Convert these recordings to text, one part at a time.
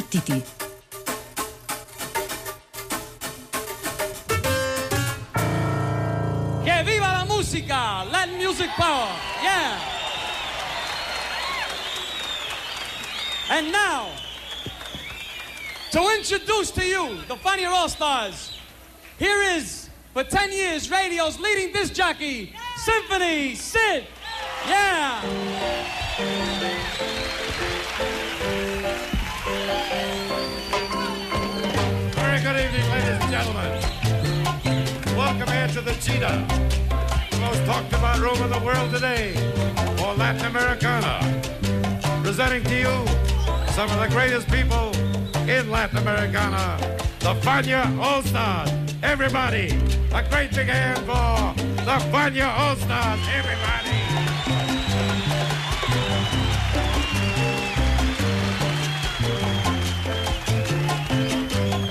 Battiti! Que viva la música! Let music power! Yeah! And now, to introduce to you the Funny All Stars, here is, for 10 years, radio's leading disc jockey, Symphony Sid. Yeah! To the Cheetah, the most talked about room in the world today for Latin Americana. Presenting to you some of the greatest people in Latin Americana, the Fania All Stars. Everybody, a great big hand for the Fania All Stars. Everybody.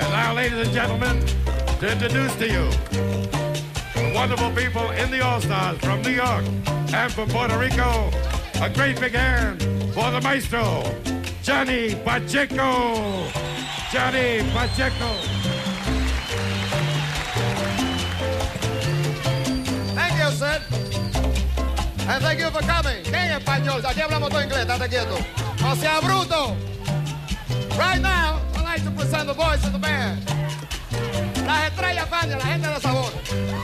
And now, ladies and gentlemen, to introduce to you wonderful people in the All Stars from New York and from Puerto Rico. A great big hand for the maestro, Johnny Pacheco. Johnny Pacheco. Thank you, sir. And thank you for coming. ¿Qué en español? Aquí hablamos todo inglés, estate quieto. O sea, bruto. Right now, I'd like to present the voice of the band. Las estrellas Fania, la gente de sabor.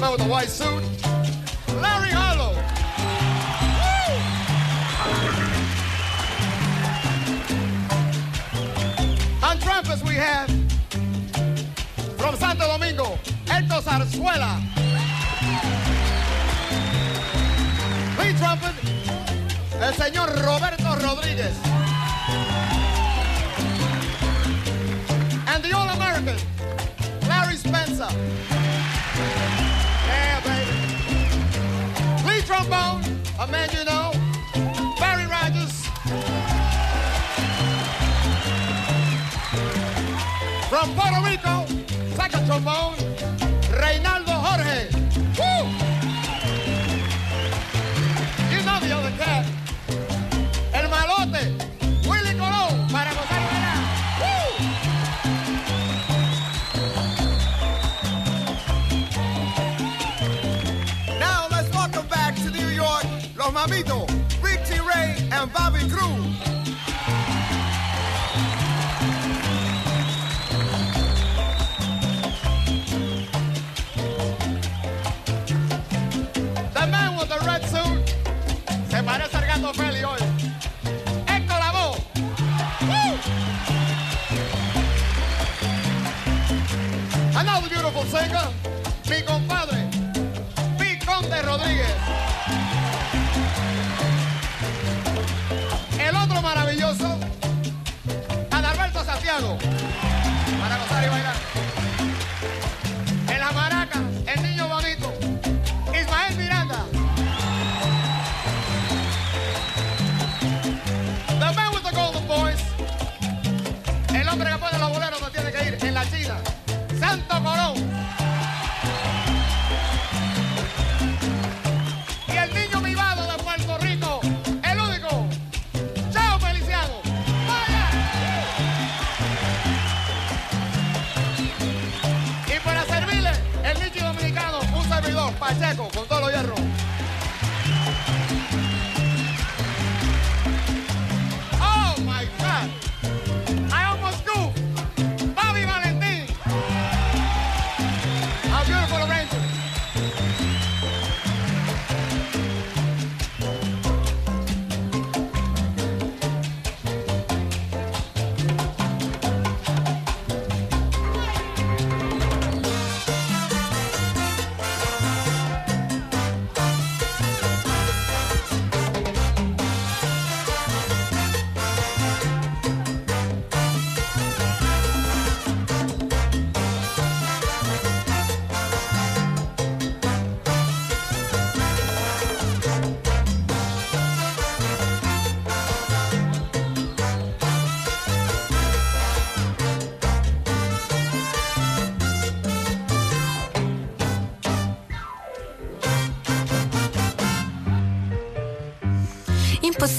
man with the white suit, Larry Harlow. On trumpets we have, from Santo Domingo, Héctor Zarzuela. Lead trumpet, el señor Roberto Rodríguez. And the All-American, Larry Spencer. Trombone, a man you know, Barry Rogers. From Puerto Rico, second trombone, and Bobby Cruz.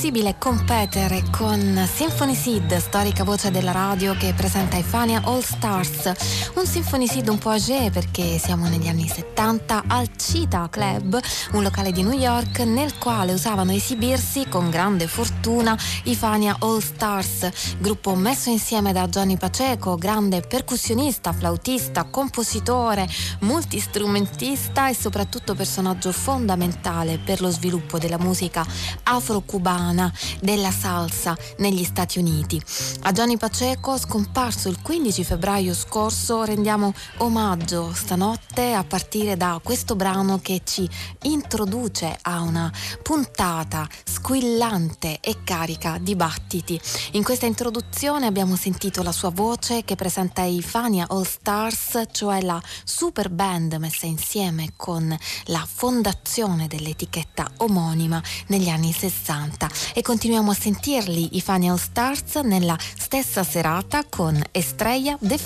Impossibile competere con Symphony Seed, storica voce della radio che presenta i Fania All Stars. Un Symphony Seed un po' âgé perché siamo negli anni 70 al Cheetah Club, un locale di New York nel quale usavano esibirsi con grande fortuna i Fania All Stars, gruppo messo insieme da Johnny Paceco, grande percussionista, flautista, compositore, multistrumentista e soprattutto personaggio fondamentale per lo sviluppo della musica afro-cubana della salsa negli Stati Uniti. A Gianni Paceco, scomparso il 15 febbraio scorso, rendiamo omaggio stanotte a partire da questo brano che ci introduce a una puntata squillante e carica di battiti. In questa introduzione abbiamo sentito la sua voce che presenta i Fania All Stars, cioè la super band messa insieme con la fondazione dell'etichetta omonima negli anni 60 e continuiamo a sentirli i Fania All Stars nella stessa serata con Estrella De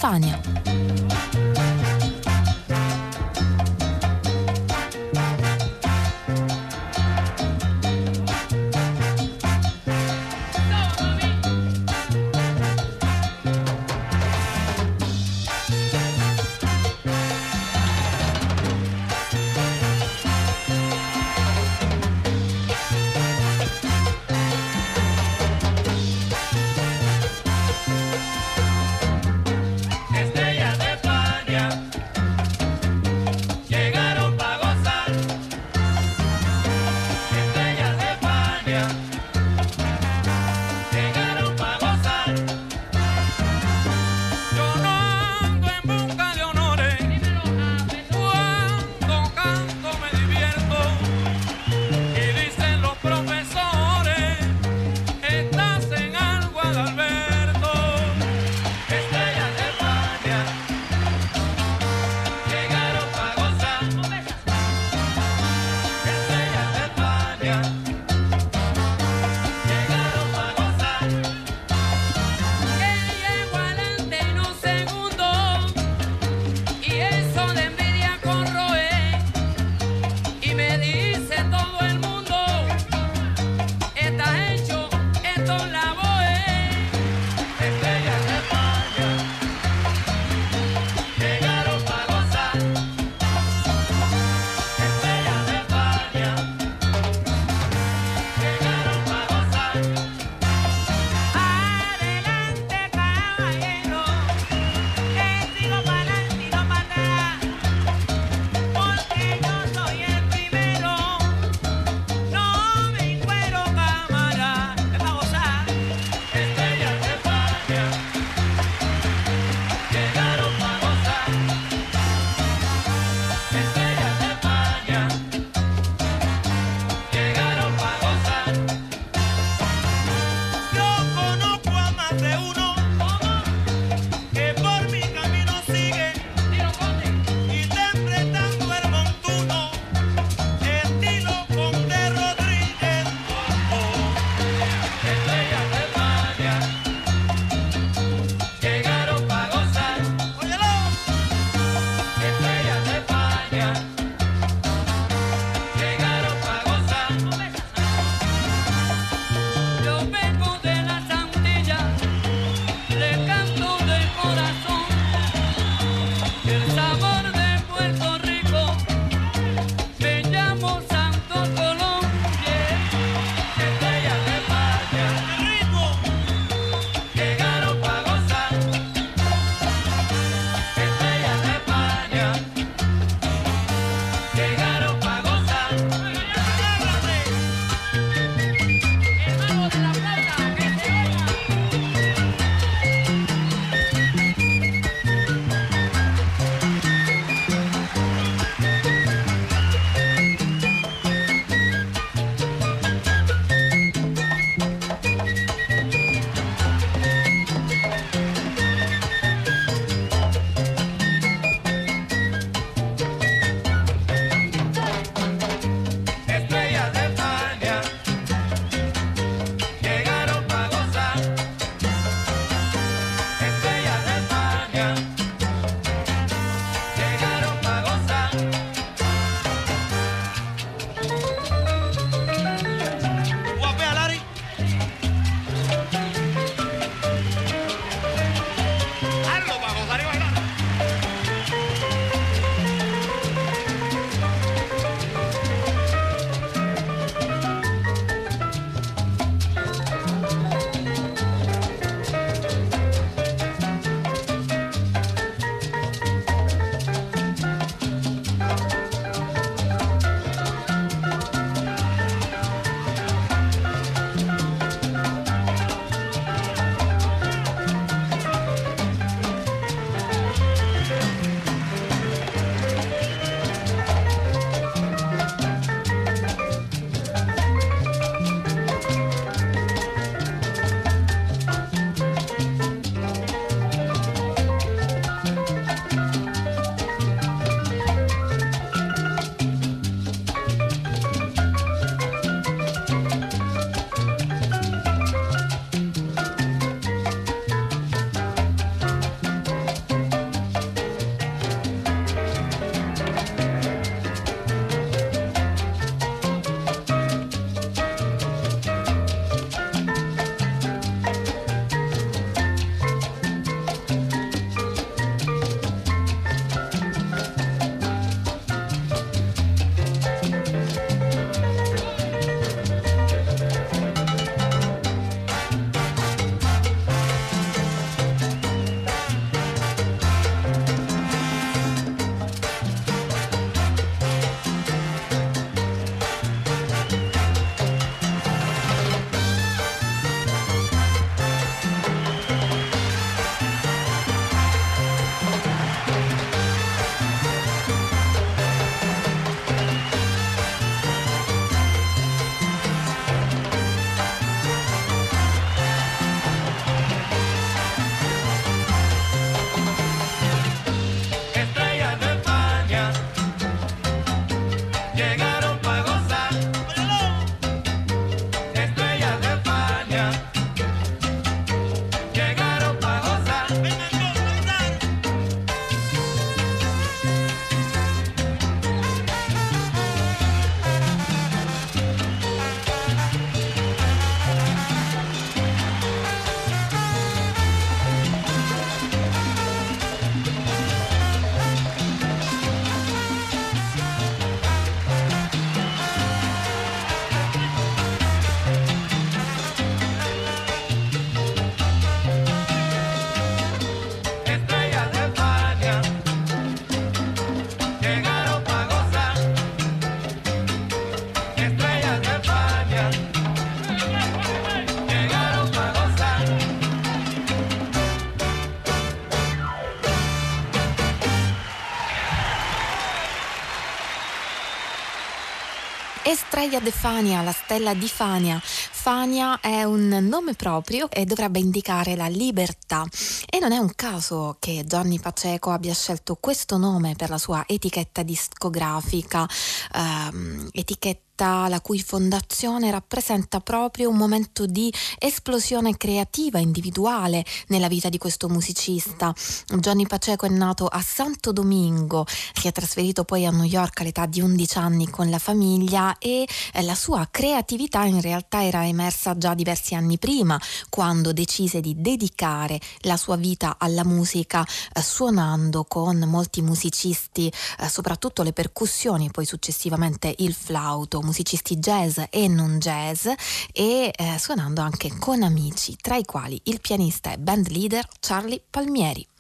Estrella de Fania, la stella di Fania. Fania è un nome proprio e dovrebbe indicare la libertà. E non è un caso che Gianni Paceco abbia scelto questo nome per la sua etichetta discografica, ehm, etichetta la cui fondazione rappresenta proprio un momento di esplosione creativa individuale nella vita di questo musicista. Johnny Paceco è nato a Santo Domingo, si è trasferito poi a New York all'età di 11 anni con la famiglia e eh, la sua creatività in realtà era emersa già diversi anni prima, quando decise di dedicare la sua vita alla musica eh, suonando con molti musicisti, eh, soprattutto le percussioni, poi successivamente il flauto musicisti jazz e non jazz e eh, suonando anche con amici, tra i quali il pianista e band leader Charlie Palmieri.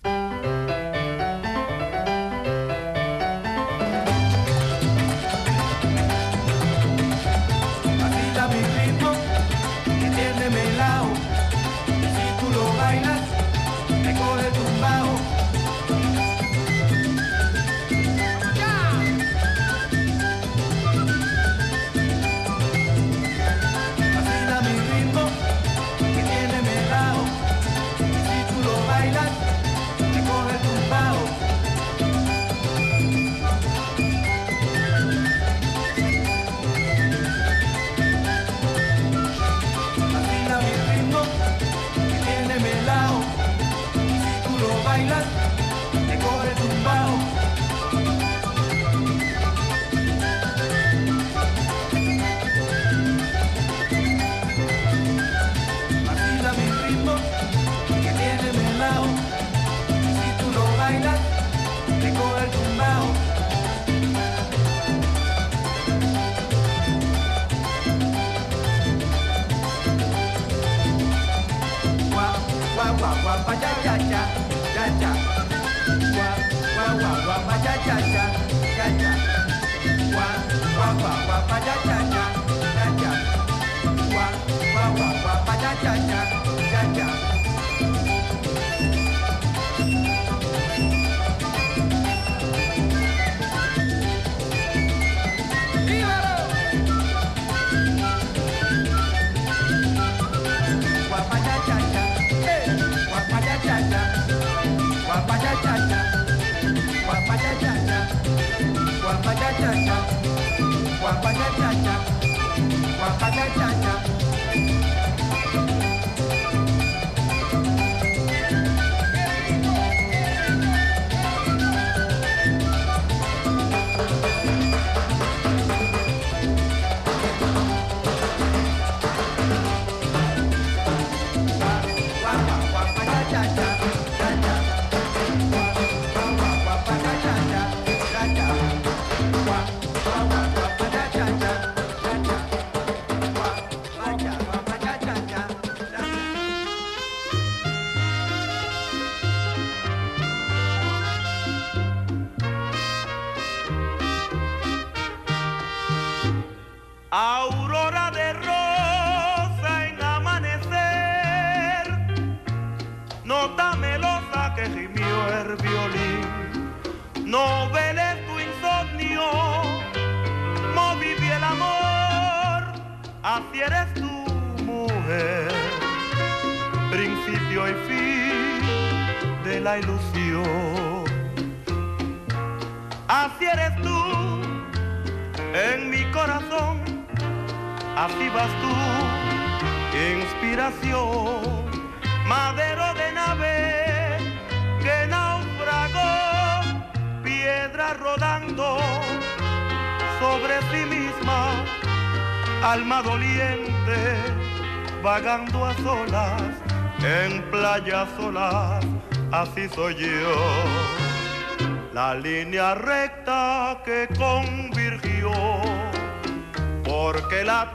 大家加油。Así soy yo. La línea recta que convirgió, porque la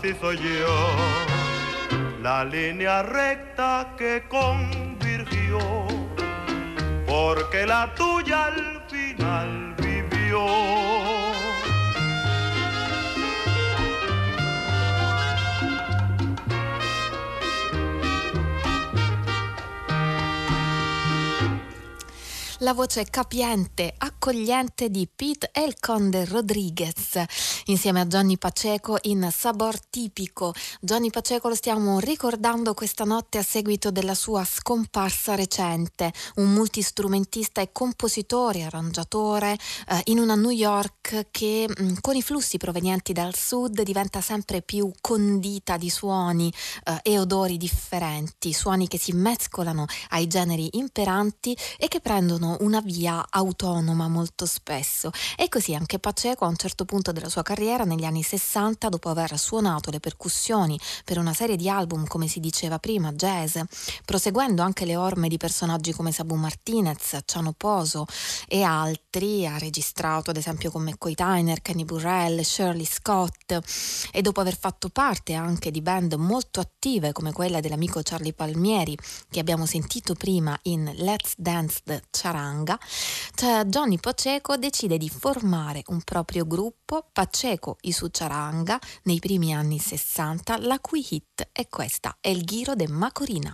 así soy yo, la línea recta que convirtió, porque la tuya la voce capiente, accogliente di Pete El Conde Rodriguez insieme a Johnny Paceco in Sabor Tipico. Johnny Paceco lo stiamo ricordando questa notte a seguito della sua scomparsa recente, un multistrumentista e compositore, arrangiatore eh, in una New York che mh, mm, con i flussi provenienti dal sud diventa sempre più condita di suoni eh, e odori differenti, suoni che si mescolano ai generi imperanti e che prendono una via autonoma molto spesso. E così anche Paceco a un certo punto della sua carriera, negli anni 60, dopo aver suonato le percussioni per una serie di album, come si diceva prima, jazz, proseguendo anche le orme di personaggi come Sabu Martinez, Ciano Poso e altri, ha registrato ad esempio con McCoy Tyner, Kenny Burrell, Shirley Scott e dopo aver fatto parte anche di band molto attive come quella dell'amico Charlie Palmieri che abbiamo sentito prima in Let's Dance the Charanga Saranga, cioè Johnny Paceco decide di formare un proprio gruppo, Paceco i Succiaranga, nei primi anni 60, la cui hit è questa, El Giro de Macorina.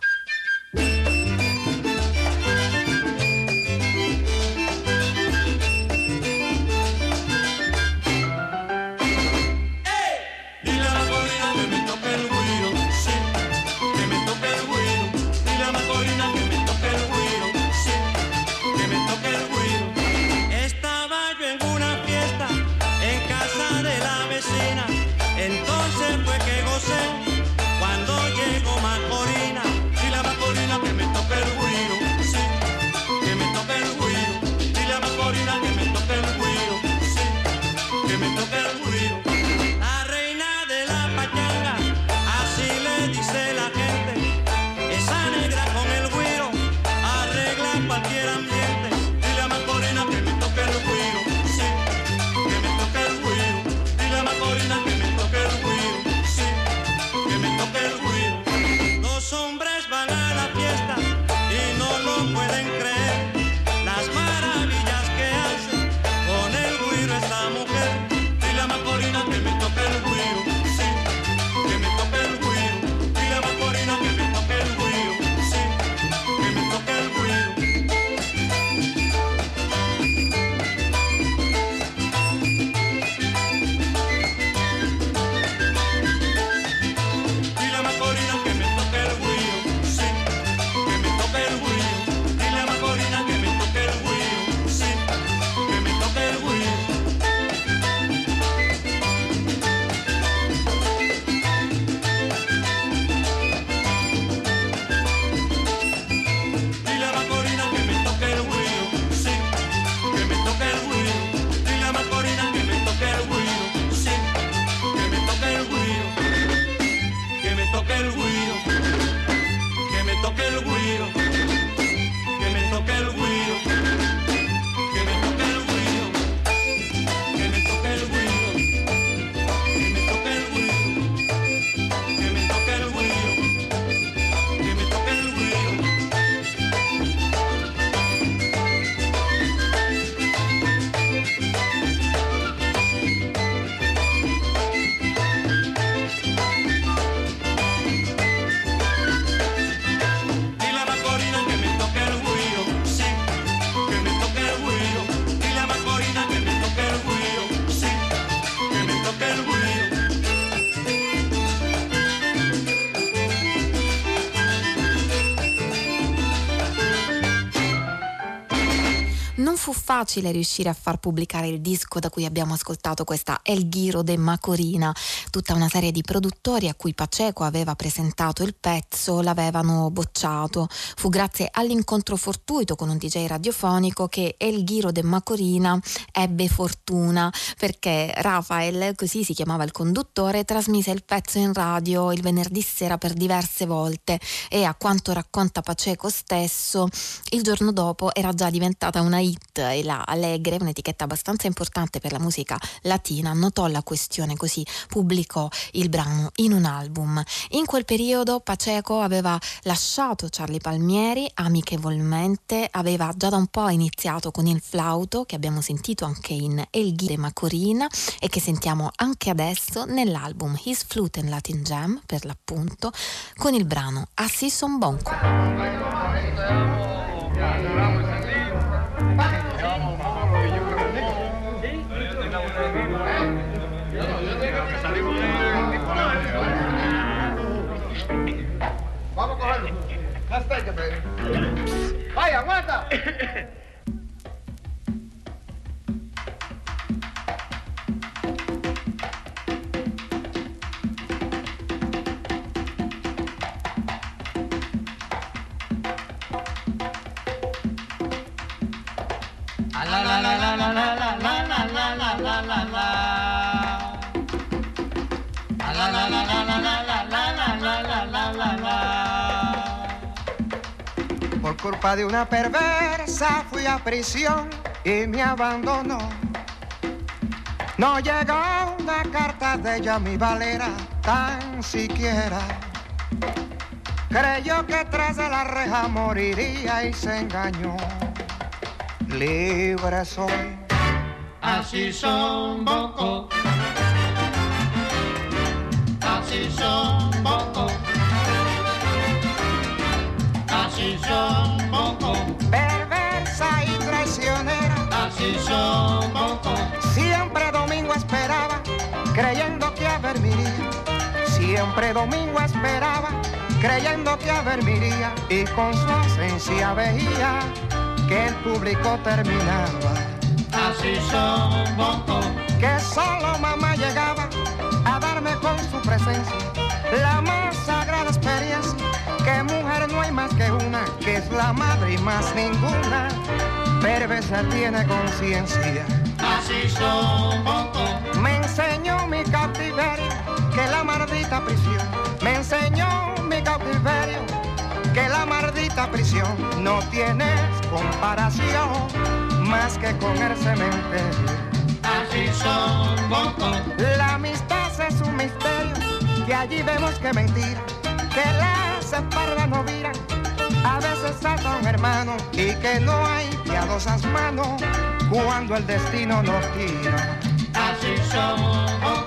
Facile riuscire a far pubblicare il disco da cui abbiamo ascoltato questa El Giro de Macorina. Tutta una serie di produttori a cui Paceco aveva presentato il pezzo l'avevano bocciato. Fu grazie all'incontro fortuito con un DJ radiofonico che El Giro de Macorina ebbe fortuna perché Rafael, così si chiamava il conduttore, trasmise il pezzo in radio il venerdì sera per diverse volte e a quanto racconta Paceco stesso, il giorno dopo era già diventata una hit e la Allegre, un'etichetta abbastanza importante per la musica latina, notò la questione così pubblicò il brano in un album. In quel periodo Paceco aveva lasciato Charlie Palmieri amichevolmente, aveva già da un po' iniziato con il flauto che abbiamo sentito anche in El Ghide Macorina e che sentiamo anche adesso nell'album His Flute and Latin Jam per l'appunto con il brano Assi son bonco. Azteca, baby. ¡Vaya, aguanta! la la la la la culpa de una perversa fui a prisión y me abandonó. No llegó una carta de ella mi valera tan siquiera. Creyó que tras de la reja moriría y se engañó. Libre soy. Así son Bonco. Así son Así son. Perversa y traicionera. Así son Bonco. Siempre domingo esperaba, creyendo que a ver miría. Siempre domingo esperaba, creyendo que a ver miría. Y con su ausencia veía que el público terminaba. Así son Bonco. Que solo mamá llegaba a darme con su presencia la más sagrada experiencia. Que mujer no hay más que una, que es la madre y más ninguna. Perversa tiene conciencia. Así son Bonco. Me enseñó mi cautiverio que la maldita prisión. Me enseñó mi cautiverio que la maldita prisión no tiene comparación más que con el cementerio. Así son Bonco. La amistad es un misterio que allí vemos que mentir, que las espaldas no viran. A veces son hermanos y que no hay piadosas manos cuando el destino nos tira. Así son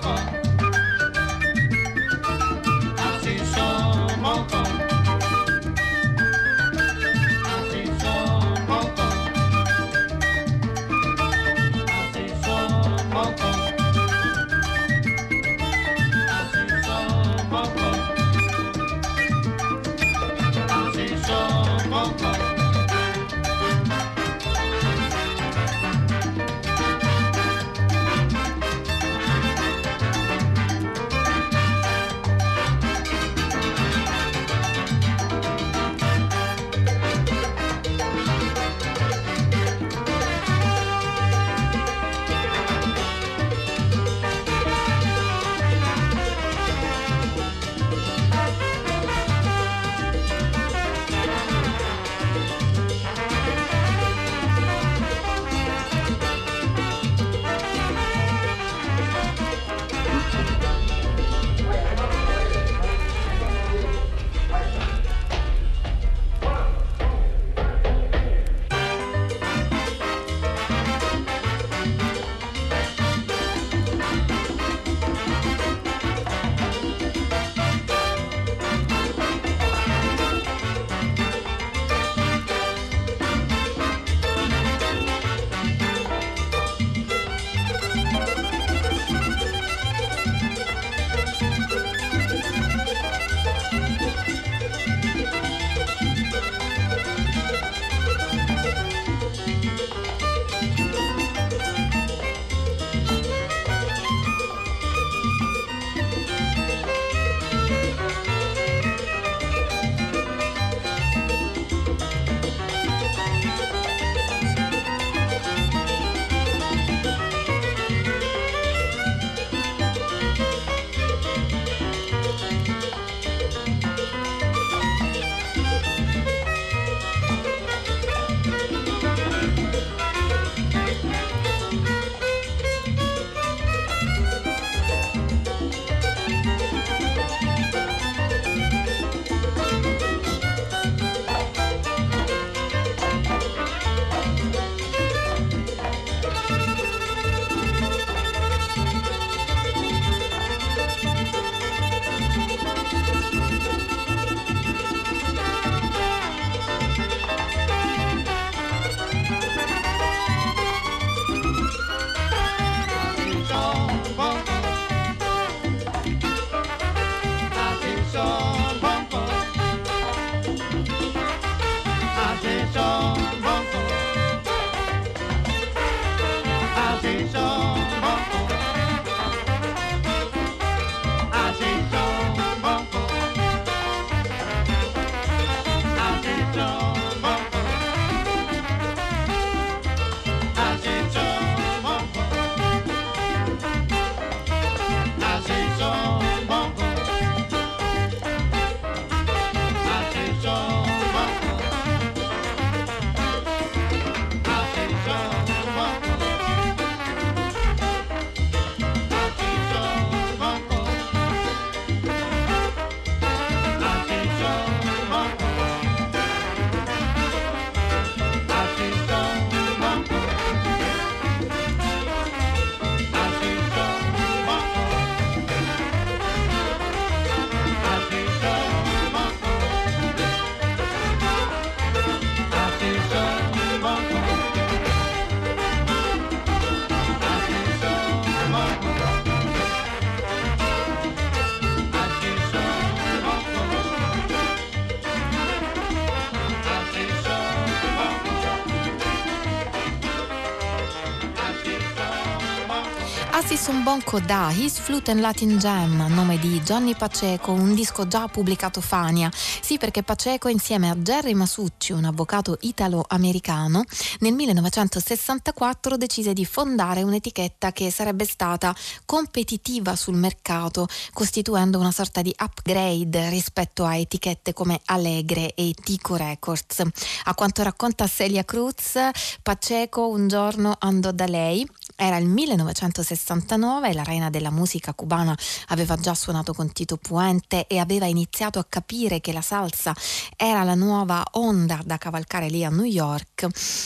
Assisson Bonco da His Flute and Latin Jam, a nome di Johnny Paceco, un disco già pubblicato Fania. Sì, perché Paceco insieme a Jerry Masucci, un avvocato italo-americano, nel 1964 decise di fondare un'etichetta che sarebbe stata competitiva sul mercato, costituendo una sorta di upgrade rispetto a etichette come Allegre e Tico Records. A quanto racconta Celia Cruz, Paceco un giorno andò da lei era il 1969 e la reina della musica cubana aveva già suonato con Tito Puente e aveva iniziato a capire che la salsa era la nuova onda da cavalcare lì a New York.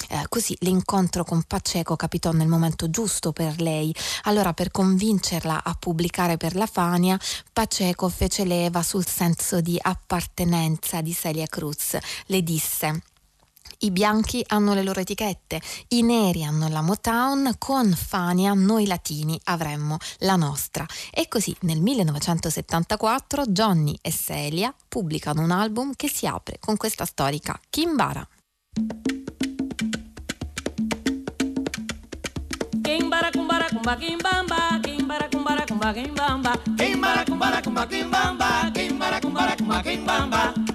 Eh, così l'incontro con Paceco capitò nel momento giusto per lei. Allora per convincerla a pubblicare per la Fania, Paceco fece leva sul senso di appartenenza di Celia Cruz. Le disse i bianchi hanno le loro etichette, i neri hanno la Motown, con Fania noi latini avremmo la nostra. E così nel 1974 Johnny e Celia pubblicano un album che si apre con questa storica Kimbara. Kimbara kumbara kumba kimbamba kimbara kumbara kumba kimbamba kimbara kumbara kumba kimbamba kimbara kumbara kumba kimbamba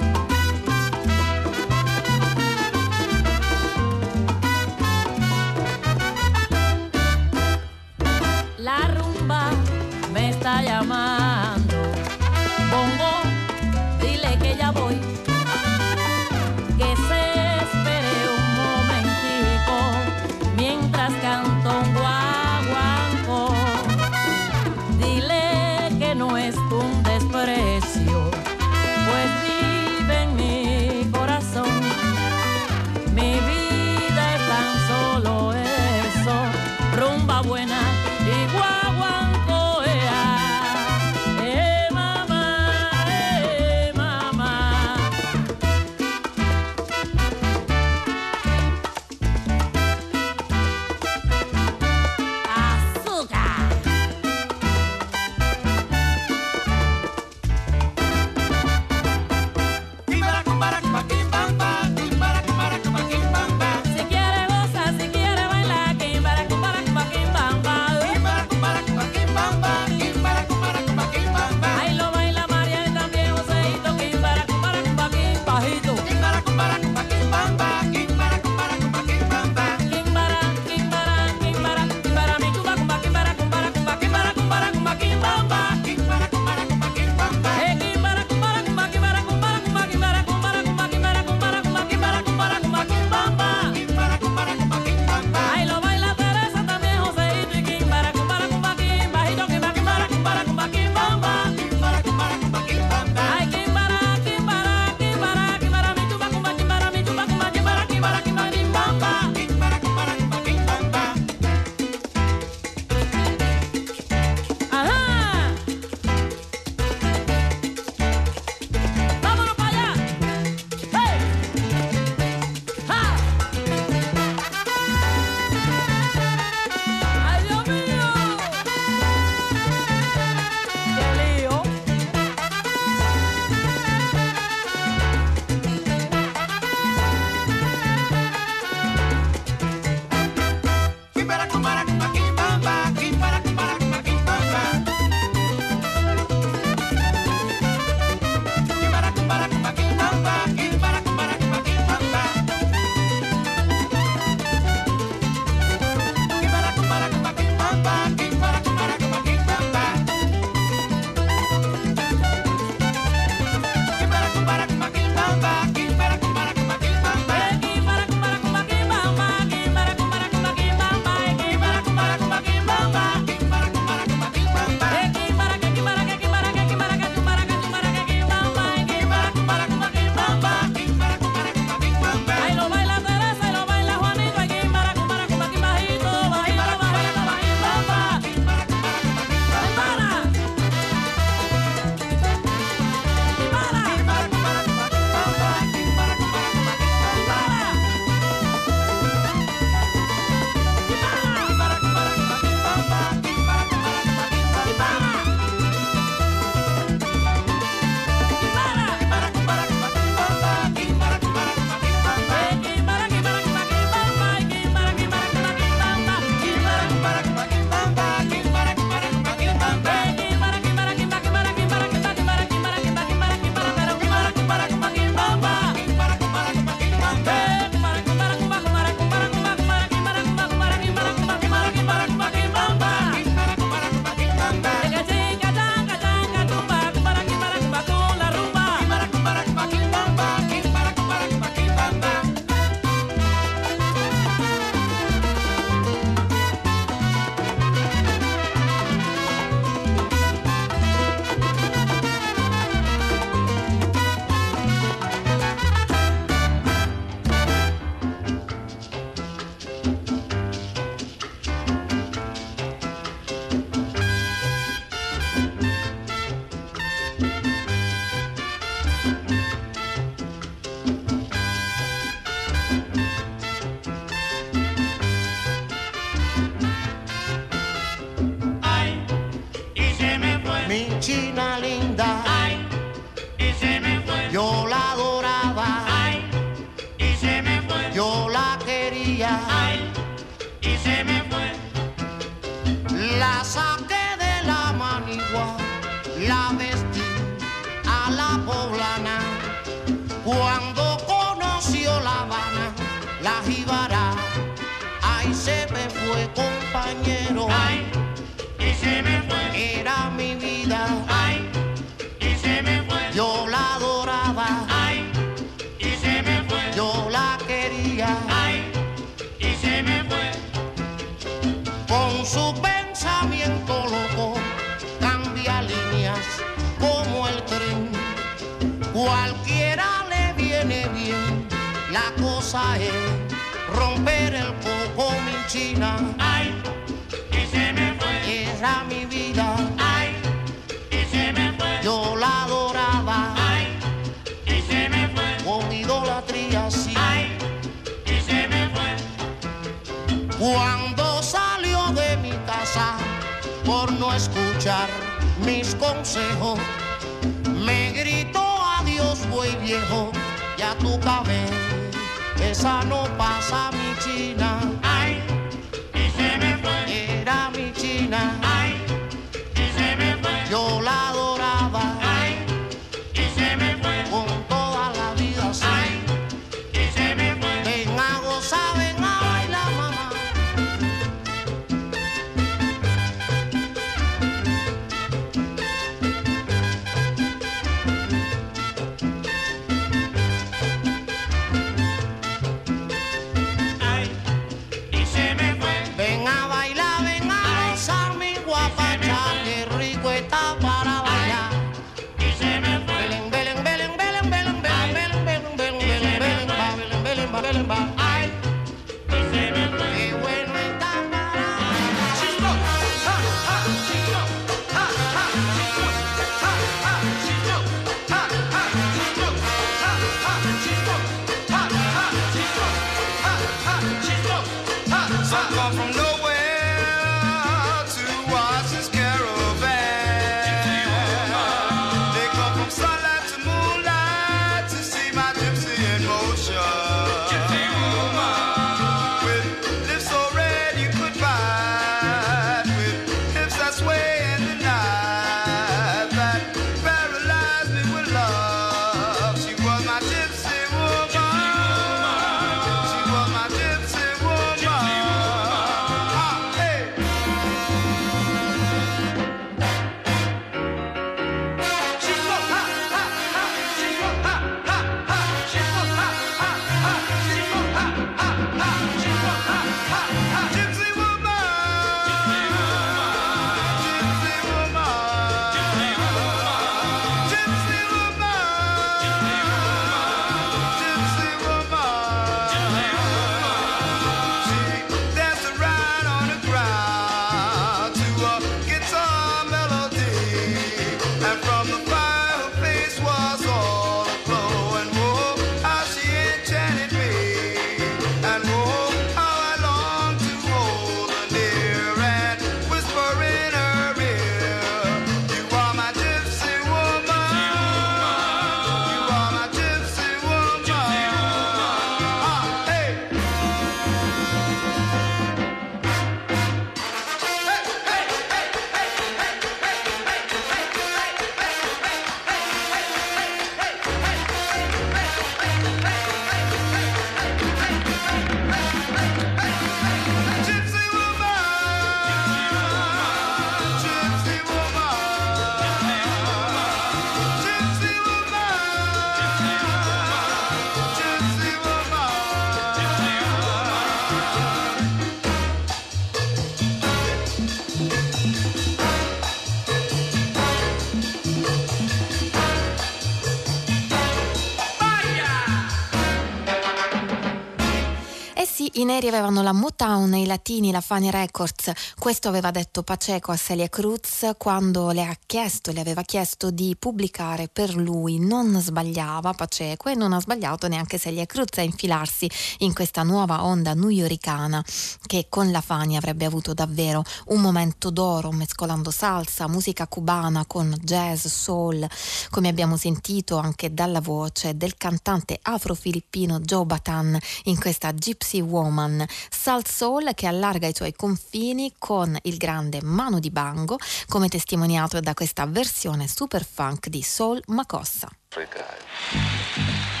Ieri avevano la Motown e i latini la Funny Records, questo aveva detto Paceco a Celia Cruz quando le ha chiesto, le aveva chiesto di pubblicare per lui, non sbagliava Paceco e non ha sbagliato neanche Celia Cruz a infilarsi in questa nuova onda newyoricana che con la Fani avrebbe avuto davvero un momento d'oro mescolando salsa, musica cubana con jazz, soul, come abbiamo sentito anche dalla voce del cantante afro-filippino Joe Batan in questa Gypsy Woman con Salt Soul che allarga i suoi confini con il grande Mano di Bango, come testimoniato da questa versione super funk di Soul Macossa. Africa.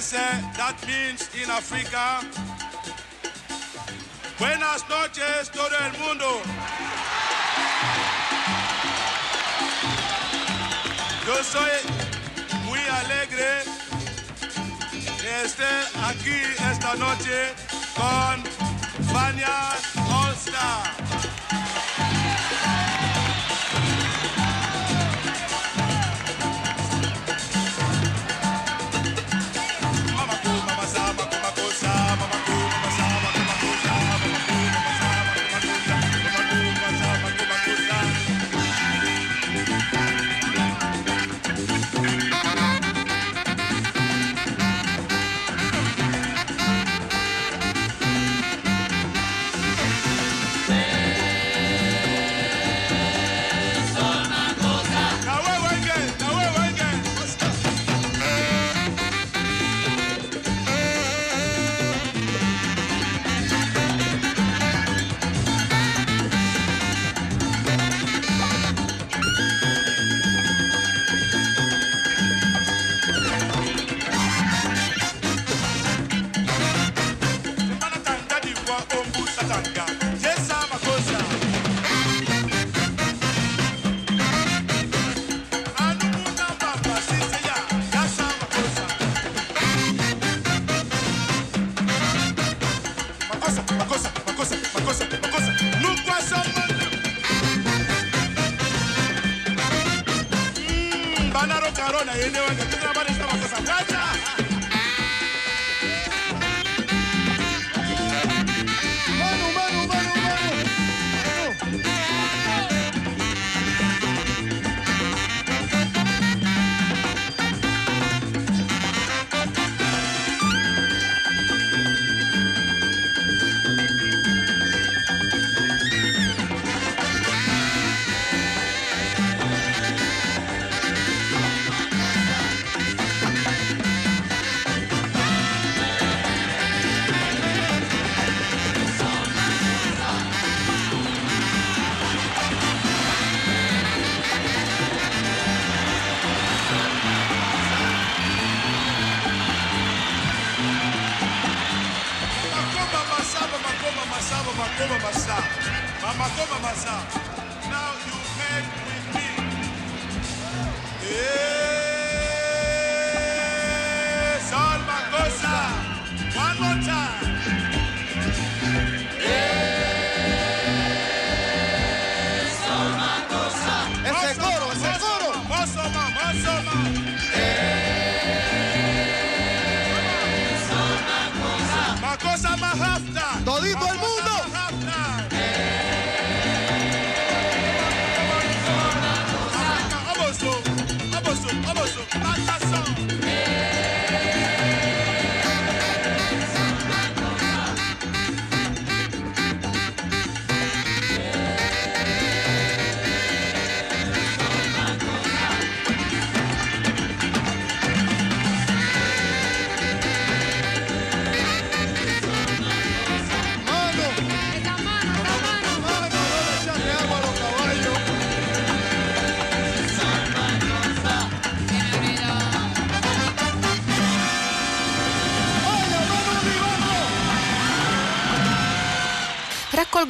That means in Africa. Buenas noches, todo el mundo. Yo soy muy alegre de estar aquí esta noche con Fania All Star.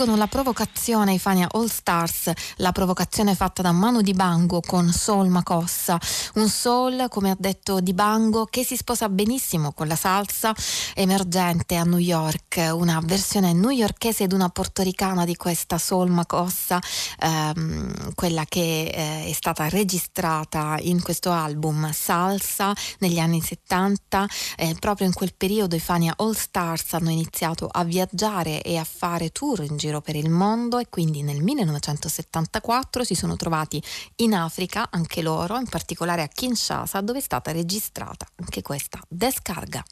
Raccolgono la provocazione i Fania All Stars, la provocazione fatta da Manu Dibango con Soul Macossa, un soul, come ha detto Dibango, che si sposa benissimo con la salsa emergente a New York, una versione newyorkese ed una portoricana di questa Soul Macossa, ehm, quella che eh, è stata registrata in questo album Salsa negli anni 70, eh, proprio in quel periodo i Fania All Stars hanno iniziato a viaggiare e a fare tour in giro per il mondo e quindi nel 1974 si sono trovati in Africa anche loro, in particolare a Kinshasa, dove è stata registrata anche questa descarga.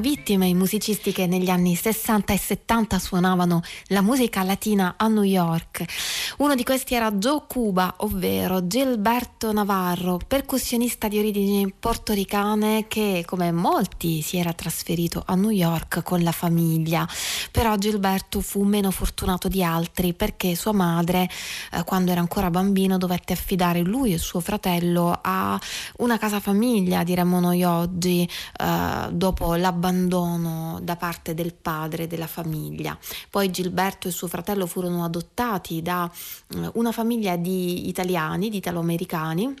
Vittime i musicisti che negli anni 60 e 70 suonavano la musica latina a New York. Uno di questi era Joe Cuba, ovvero Gilberto Navarro, percussionista di origini portoricane che, come molti, si era trasferito a New York con la famiglia. Però Gilberto fu meno fortunato di altri perché sua madre, eh, quando era ancora bambino, dovette affidare lui e suo fratello a una casa famiglia, diremmo noi oggi, eh, dopo l'abbandono da parte del padre della famiglia. Poi Gilberto e suo fratello furono adottati da una famiglia di italiani, di italo-americani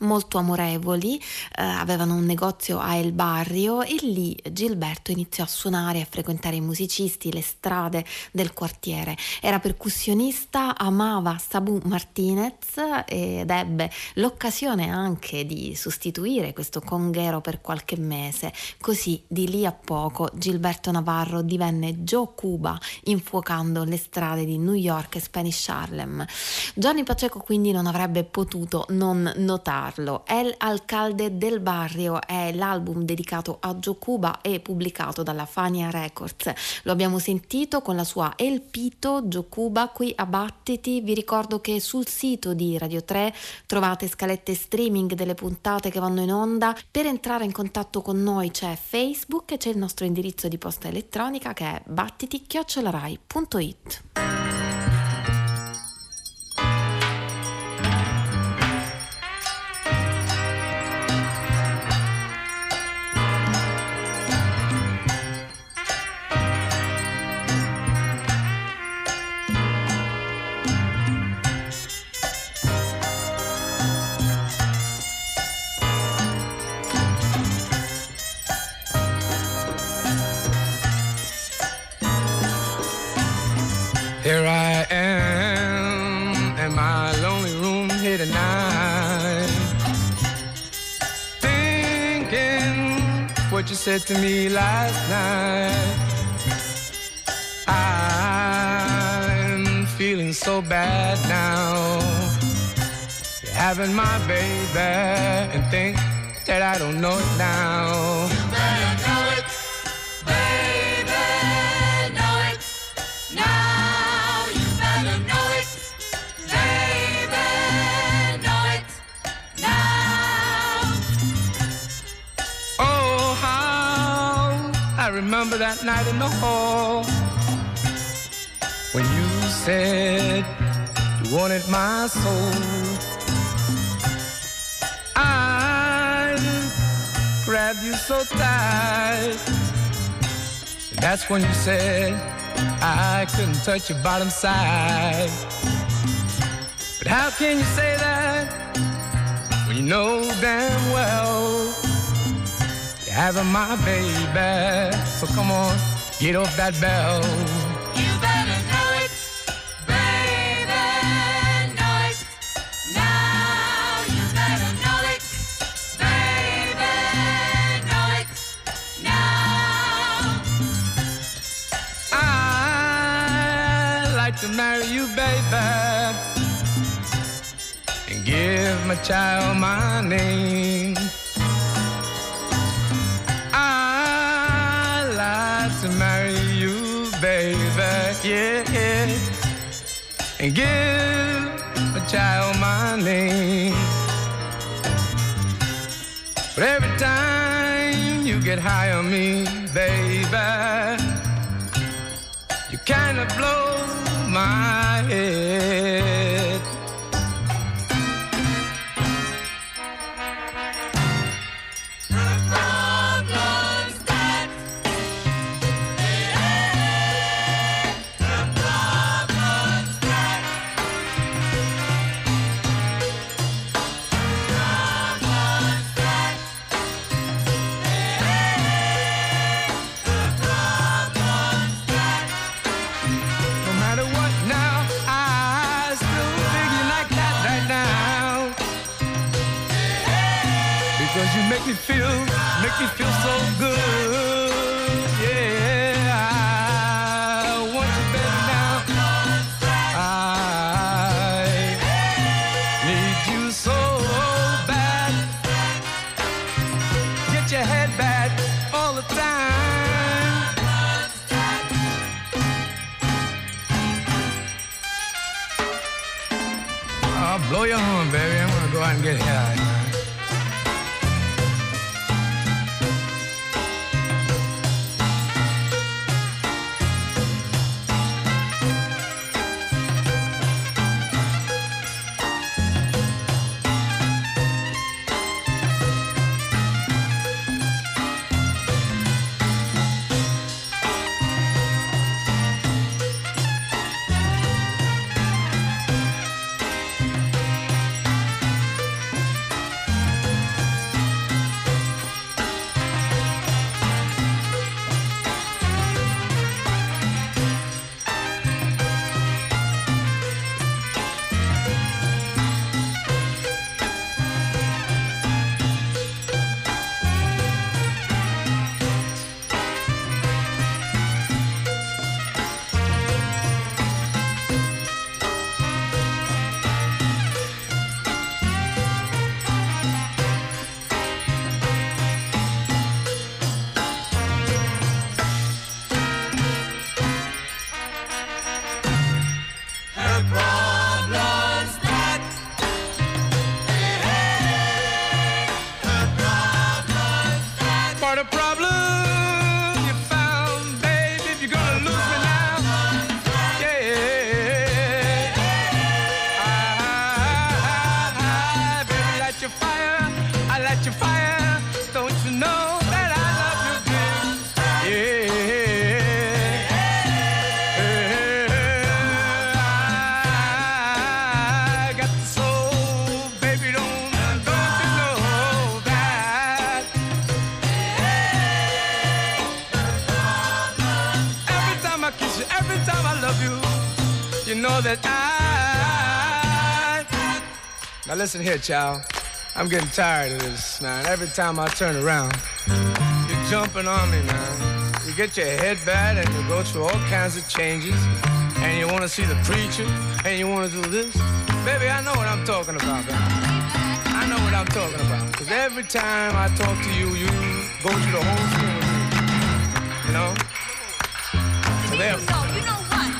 molto amorevoli, eh, avevano un negozio a El Barrio e lì Gilberto iniziò a suonare e a frequentare i musicisti, le strade del quartiere. Era percussionista, amava Sabu Martinez ed ebbe l'occasione anche di sostituire questo conghero per qualche mese. Così di lì a poco Gilberto Navarro divenne Joe Cuba infuocando le strade di New York e Spanish Harlem. Johnny Pacheco quindi non avrebbe potuto non notarlo. El Alcalde del Barrio è l'album dedicato a Joe Cuba e pubblicato dalla Fania Records. Lo abbiamo sentito con la sua El Pito Cuba qui a Battiti. Vi ricordo che sul sito di Radio 3 trovate scalette streaming delle puntate che vanno in onda. Per entrare in contatto con noi c'è Facebook e c'è il nostro indirizzo di posta elettronica che è battiti@rai.it. said to me last night. I'm feeling so bad now, having my baby and think that I don't know it now. Remember that night in the hall when you said you wanted my soul. I grabbed you so tight. That's when you said I couldn't touch your bottom side. But how can you say that when you know damn well having my baby? So come on, get off that bell. You better know it, baby, know it. Now you better know it, baby, know it. Now. I'd like to marry you, baby, and give my child my name. And give a child my name. But every time you get high on me, baby, you kind of blow my make me feel so good. Yeah, I want you now. I need you so bad. Get your head back all the time. I'll blow your horn, baby. I'm gonna go out and get high. Listen here, child. I'm getting tired of this, man. Every time I turn around, you're jumping on me, man. You get your head bad and you go through all kinds of changes, and you want to see the preacher, and you want to do this. Baby, I know what I'm talking about, man. I know what I'm talking about. Because every time I talk to you, you go through the whole thing with me. You know? So there. you know what?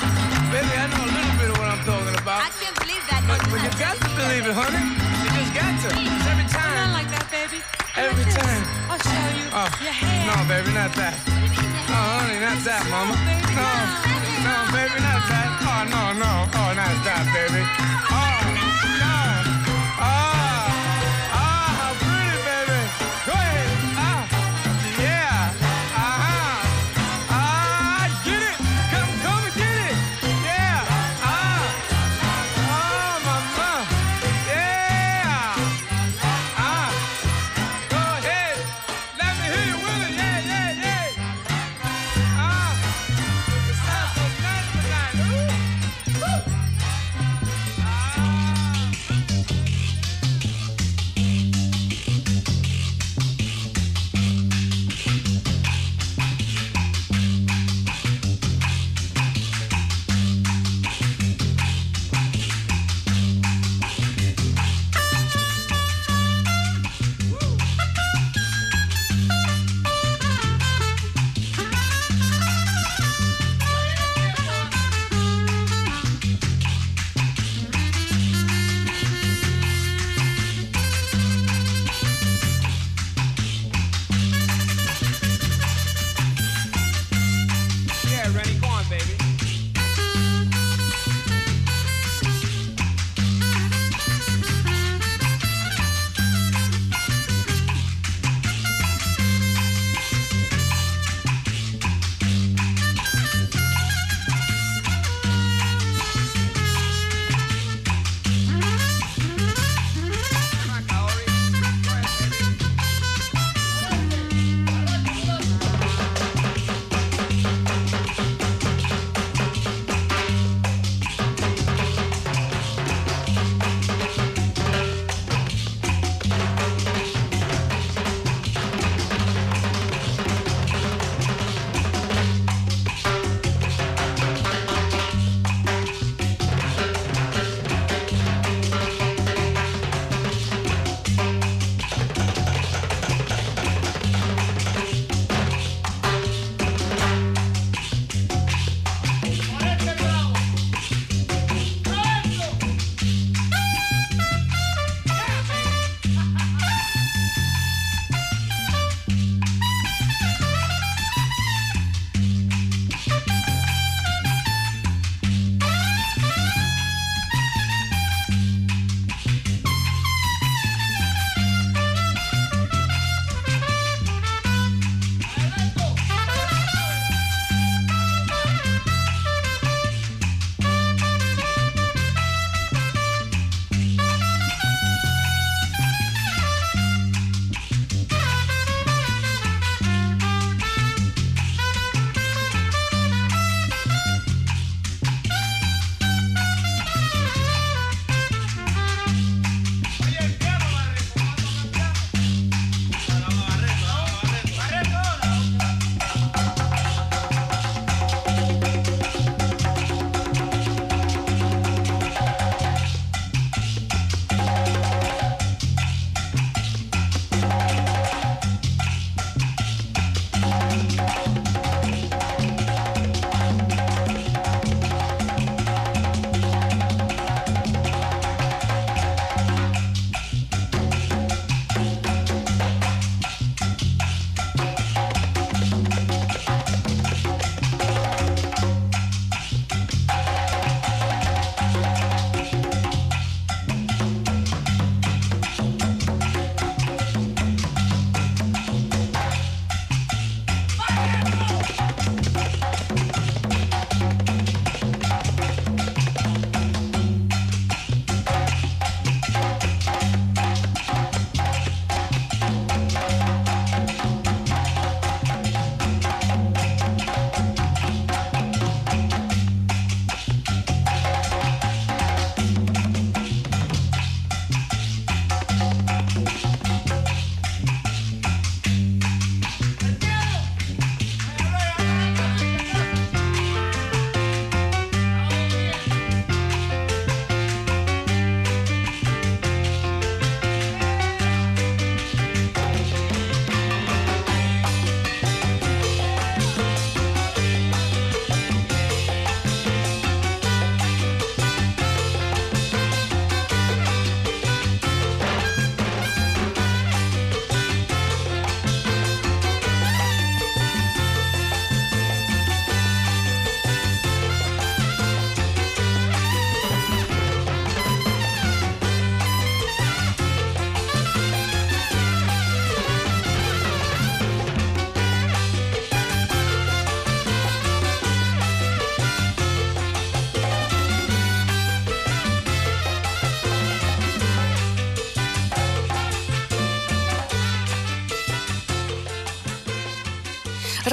Baby, I know a little bit of what I'm talking about. I can't believe that. But, but you got believe it, honey. You just got to. It's every time. Not like that, baby. Every time. I'll show you Oh, your hair. no, baby, not that. No, honey, not that, mama. No, no, baby, not that. Oh, no, no. Oh, not that, baby. Oh,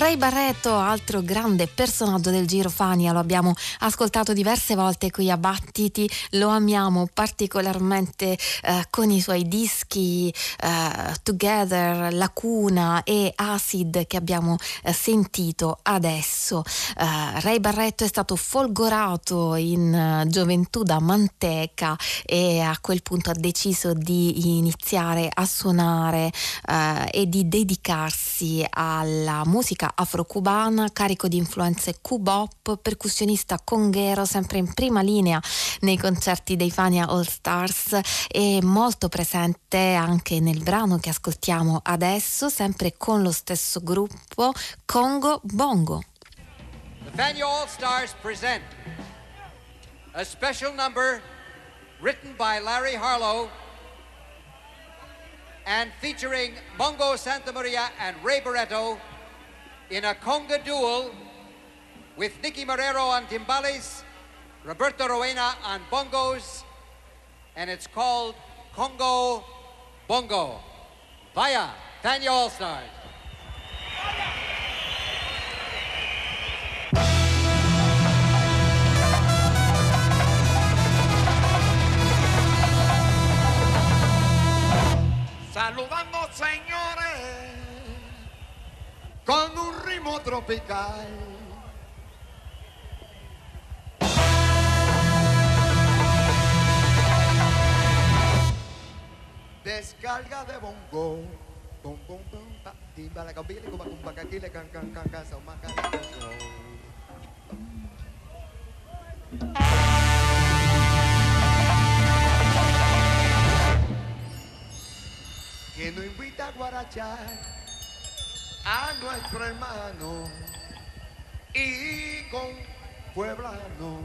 Ray Barretto, altro grande personaggio del Giro Fania, lo abbiamo ascoltato diverse volte qui a Battiti, lo amiamo particolarmente eh, con i suoi dischi eh, Together, Lacuna e Acid che abbiamo eh, sentito adesso. Eh, Ray Barretto è stato folgorato in eh, gioventù da Manteca e a quel punto ha deciso di iniziare a suonare eh, e di dedicarsi alla musica afro-cubana, carico di influenze cubop, percussionista conghero, sempre in prima linea nei concerti dei Fania All Stars e molto presente anche nel brano che ascoltiamo adesso, sempre con lo stesso gruppo, Congo Bongo. The Fania All Stars present a special number written by Larry Harlow and featuring Mongo Santa Maria and Ray Barretto in a conga duel with Nicky Marrero on timbales, Roberto Rowena on bongos, and it's called Congo Bongo via Fania All Stars. Saludando señores con un ritmo tropical. Descarga de bongo. Bom, bom, que no invita a guarachar a nuestro hermano y con pueblano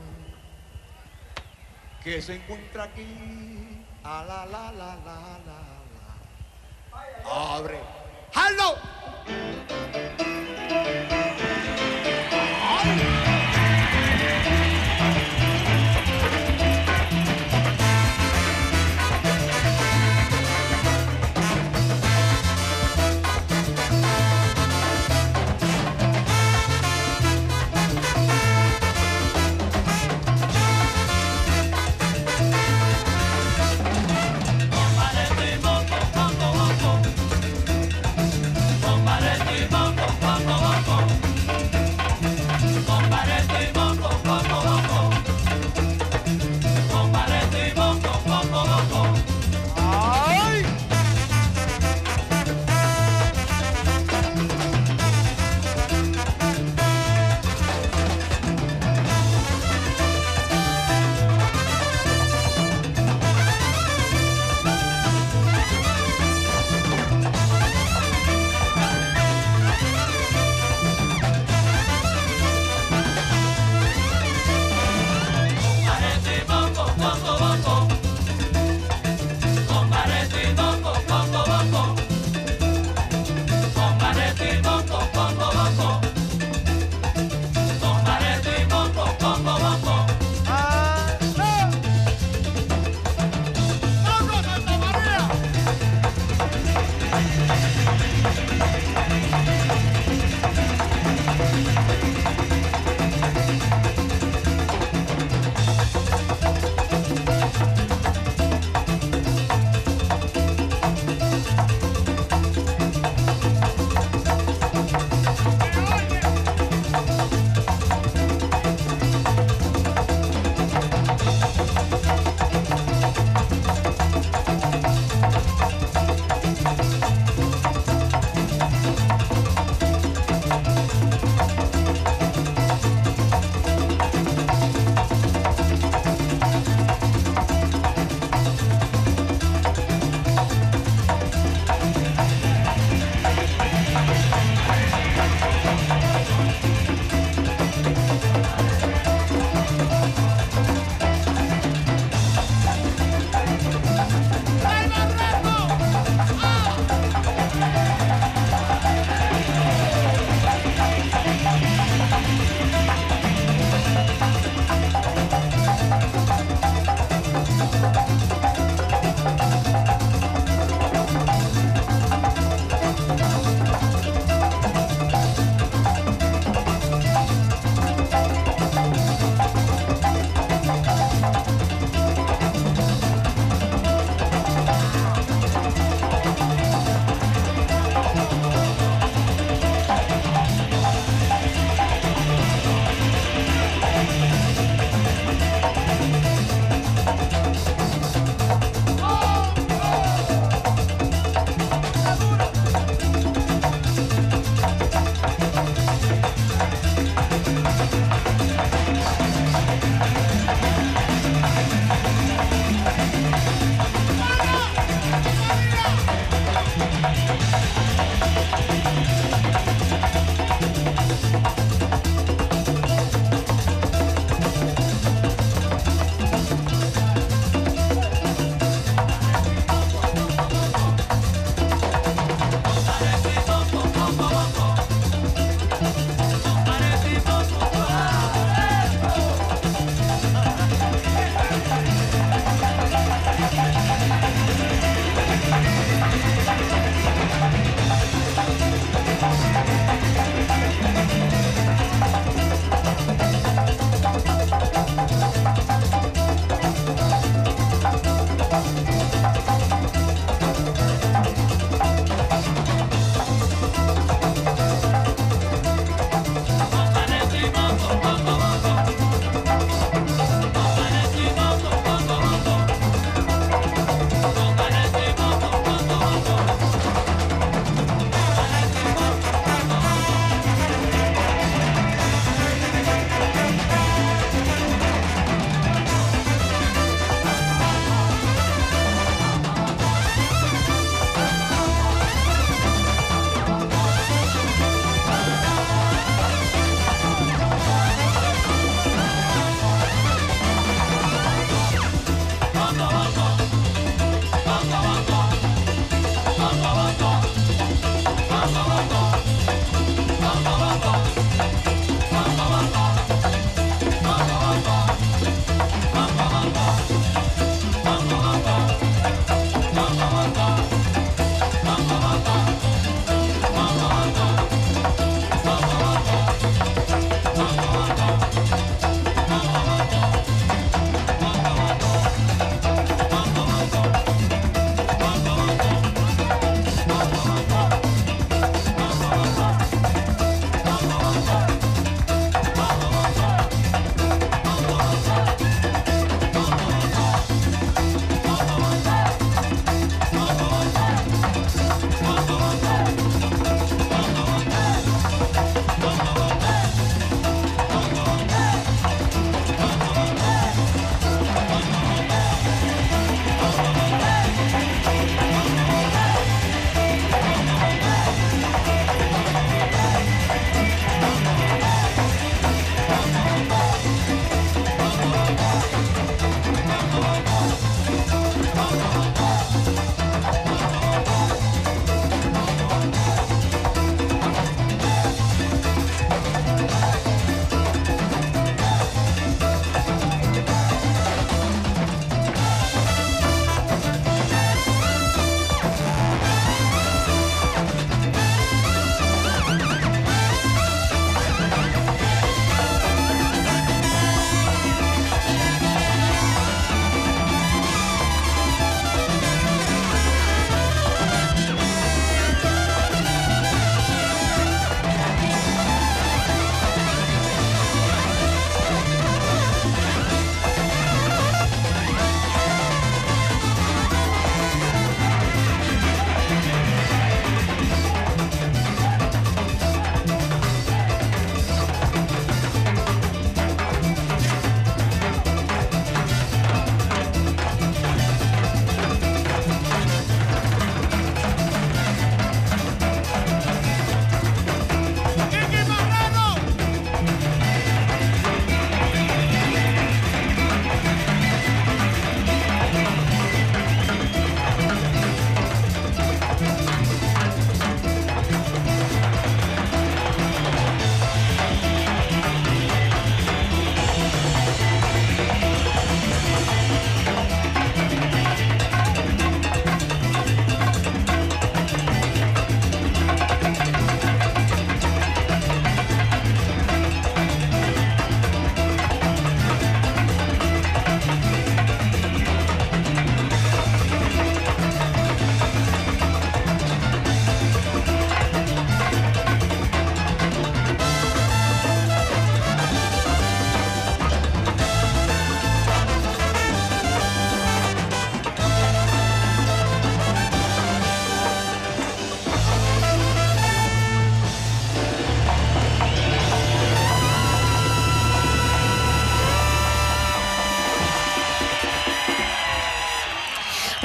que se encuentra aquí. A la la la la la la. Abre. ¡Halo!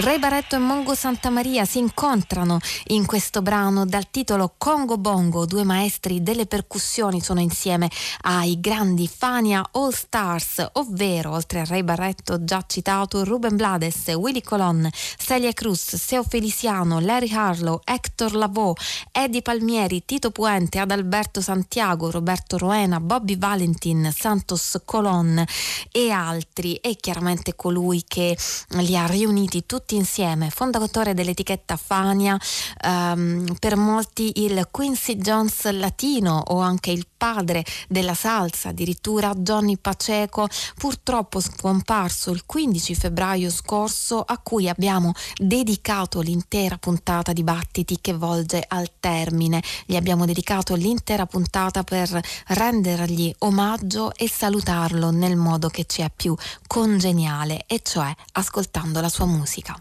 Ray Barretto e Mongo Santamaria si incontrano in questo brano dal titolo Congo Bongo, due maestri delle percussioni sono insieme ai grandi Fania All Stars, ovvero oltre a Ray Barretto già citato Ruben Blades, Willy Colon, Celia Cruz, Seo Feliciano, Larry Harlow, Hector Lavoe, Eddie Palmieri, Tito Puente, Adalberto Santiago, Roberto Roena, Bobby Valentin, Santos Colon e altri. E chiaramente colui che li ha riuniti tutti insieme, fondatore dell'etichetta Fania, ehm, per molti il Quincy Jones latino o anche il padre della salsa, addirittura Johnny Paceco, purtroppo scomparso il 15 febbraio scorso, a cui abbiamo dedicato l'intera puntata di battiti che volge al termine. Gli abbiamo dedicato l'intera puntata per rendergli omaggio e salutarlo nel modo che ci è più congeniale, e cioè ascoltando la sua musica.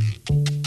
thank you